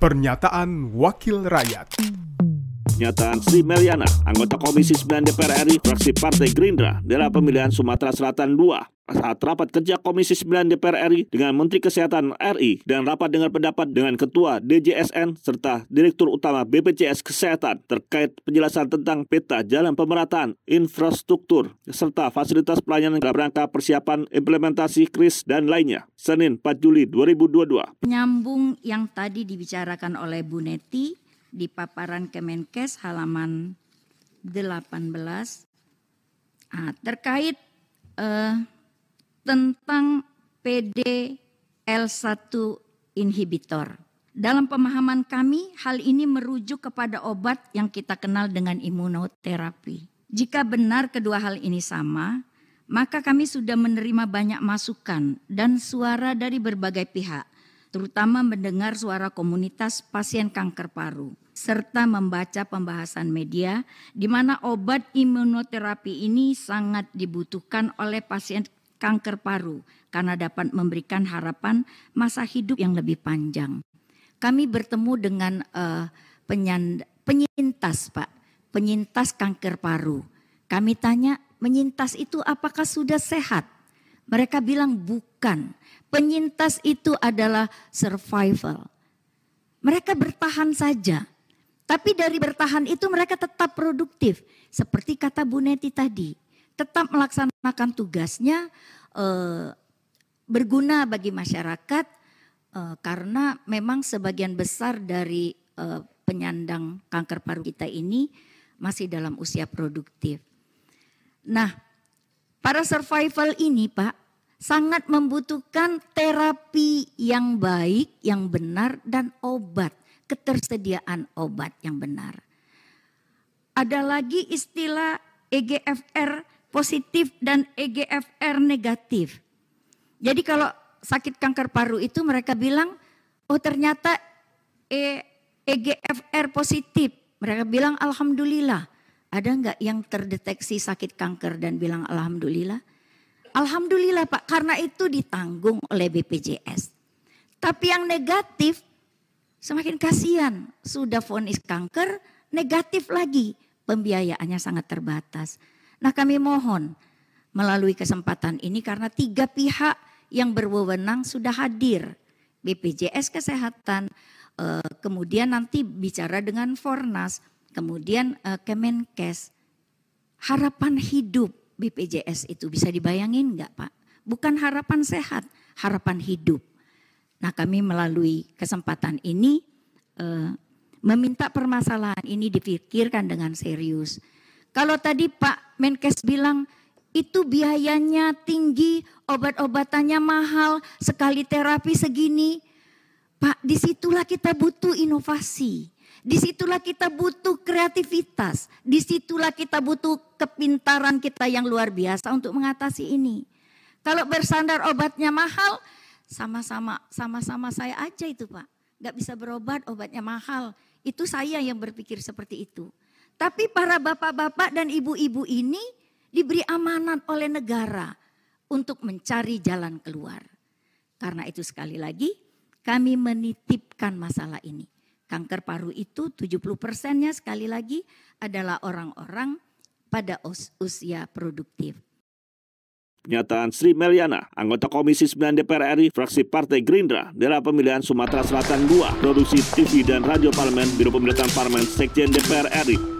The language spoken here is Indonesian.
Pernyataan Wakil Rakyat. Pernyataan Sri Meliana, anggota Komisi 9 DPR RI, fraksi Partai Gerindra, daerah pemilihan Sumatera Selatan 2, saat rapat kerja Komisi 9 DPR RI dengan Menteri Kesehatan RI dan rapat dengar pendapat dengan Ketua DJSN serta Direktur Utama BPJS Kesehatan terkait penjelasan tentang peta jalan pemerataan, infrastruktur, serta fasilitas pelayanan dalam rangka persiapan implementasi KRIS dan lainnya. Senin 4 Juli 2022. Nyambung yang tadi dibicarakan oleh Bu Neti, di paparan Kemenkes halaman 18 ah, terkait eh, tentang PDL1 inhibitor. Dalam pemahaman kami, hal ini merujuk kepada obat yang kita kenal dengan imunoterapi. Jika benar kedua hal ini sama, maka kami sudah menerima banyak masukan dan suara dari berbagai pihak terutama mendengar suara komunitas pasien kanker paru, serta membaca pembahasan media di mana obat imunoterapi ini sangat dibutuhkan oleh pasien kanker paru karena dapat memberikan harapan masa hidup yang lebih panjang. Kami bertemu dengan uh, penyintas, Pak, penyintas kanker paru. Kami tanya, menyintas itu apakah sudah sehat? Mereka bilang bukan. Penyintas itu adalah survival. Mereka bertahan saja. Tapi dari bertahan itu mereka tetap produktif. Seperti kata Bu Neti tadi. Tetap melaksanakan tugasnya eh, berguna bagi masyarakat. Eh, karena memang sebagian besar dari eh, penyandang kanker paru kita ini masih dalam usia produktif. Nah, para survival ini Pak sangat membutuhkan terapi yang baik, yang benar dan obat, ketersediaan obat yang benar. Ada lagi istilah EGFR positif dan EGFR negatif. Jadi kalau sakit kanker paru itu mereka bilang, oh ternyata EGFR positif. Mereka bilang alhamdulillah. Ada nggak yang terdeteksi sakit kanker dan bilang alhamdulillah? Alhamdulillah Pak, karena itu ditanggung oleh BPJS. Tapi yang negatif semakin kasihan. Sudah vonis kanker, negatif lagi. Pembiayaannya sangat terbatas. Nah kami mohon melalui kesempatan ini karena tiga pihak yang berwenang sudah hadir. BPJS Kesehatan, eh, kemudian nanti bicara dengan Fornas, kemudian eh, Kemenkes. Harapan hidup BPJS itu bisa dibayangin enggak Pak? Bukan harapan sehat, harapan hidup. Nah kami melalui kesempatan ini uh, meminta permasalahan ini dipikirkan dengan serius. Kalau tadi Pak Menkes bilang itu biayanya tinggi, obat-obatannya mahal, sekali terapi segini. Pak, di situlah kita butuh inovasi. Di situlah kita butuh kreativitas. Di situlah kita butuh kepintaran kita yang luar biasa untuk mengatasi ini. Kalau bersandar obatnya mahal, sama-sama sama-sama saya aja itu Pak. Gak bisa berobat, obatnya mahal. Itu saya yang berpikir seperti itu. Tapi para bapak-bapak dan ibu-ibu ini diberi amanat oleh negara untuk mencari jalan keluar. Karena itu sekali lagi kami menitipkan masalah ini Kanker paru itu 70 persennya sekali lagi adalah orang-orang pada us usia produktif. Pernyataan Sri Meliana, anggota Komisi 9 DPR RI, fraksi Partai Gerindra, daerah pemilihan Sumatera Selatan 2, produksi TV dan radio parlemen, Biro Pemerintahan Parlemen, Sekjen DPR RI.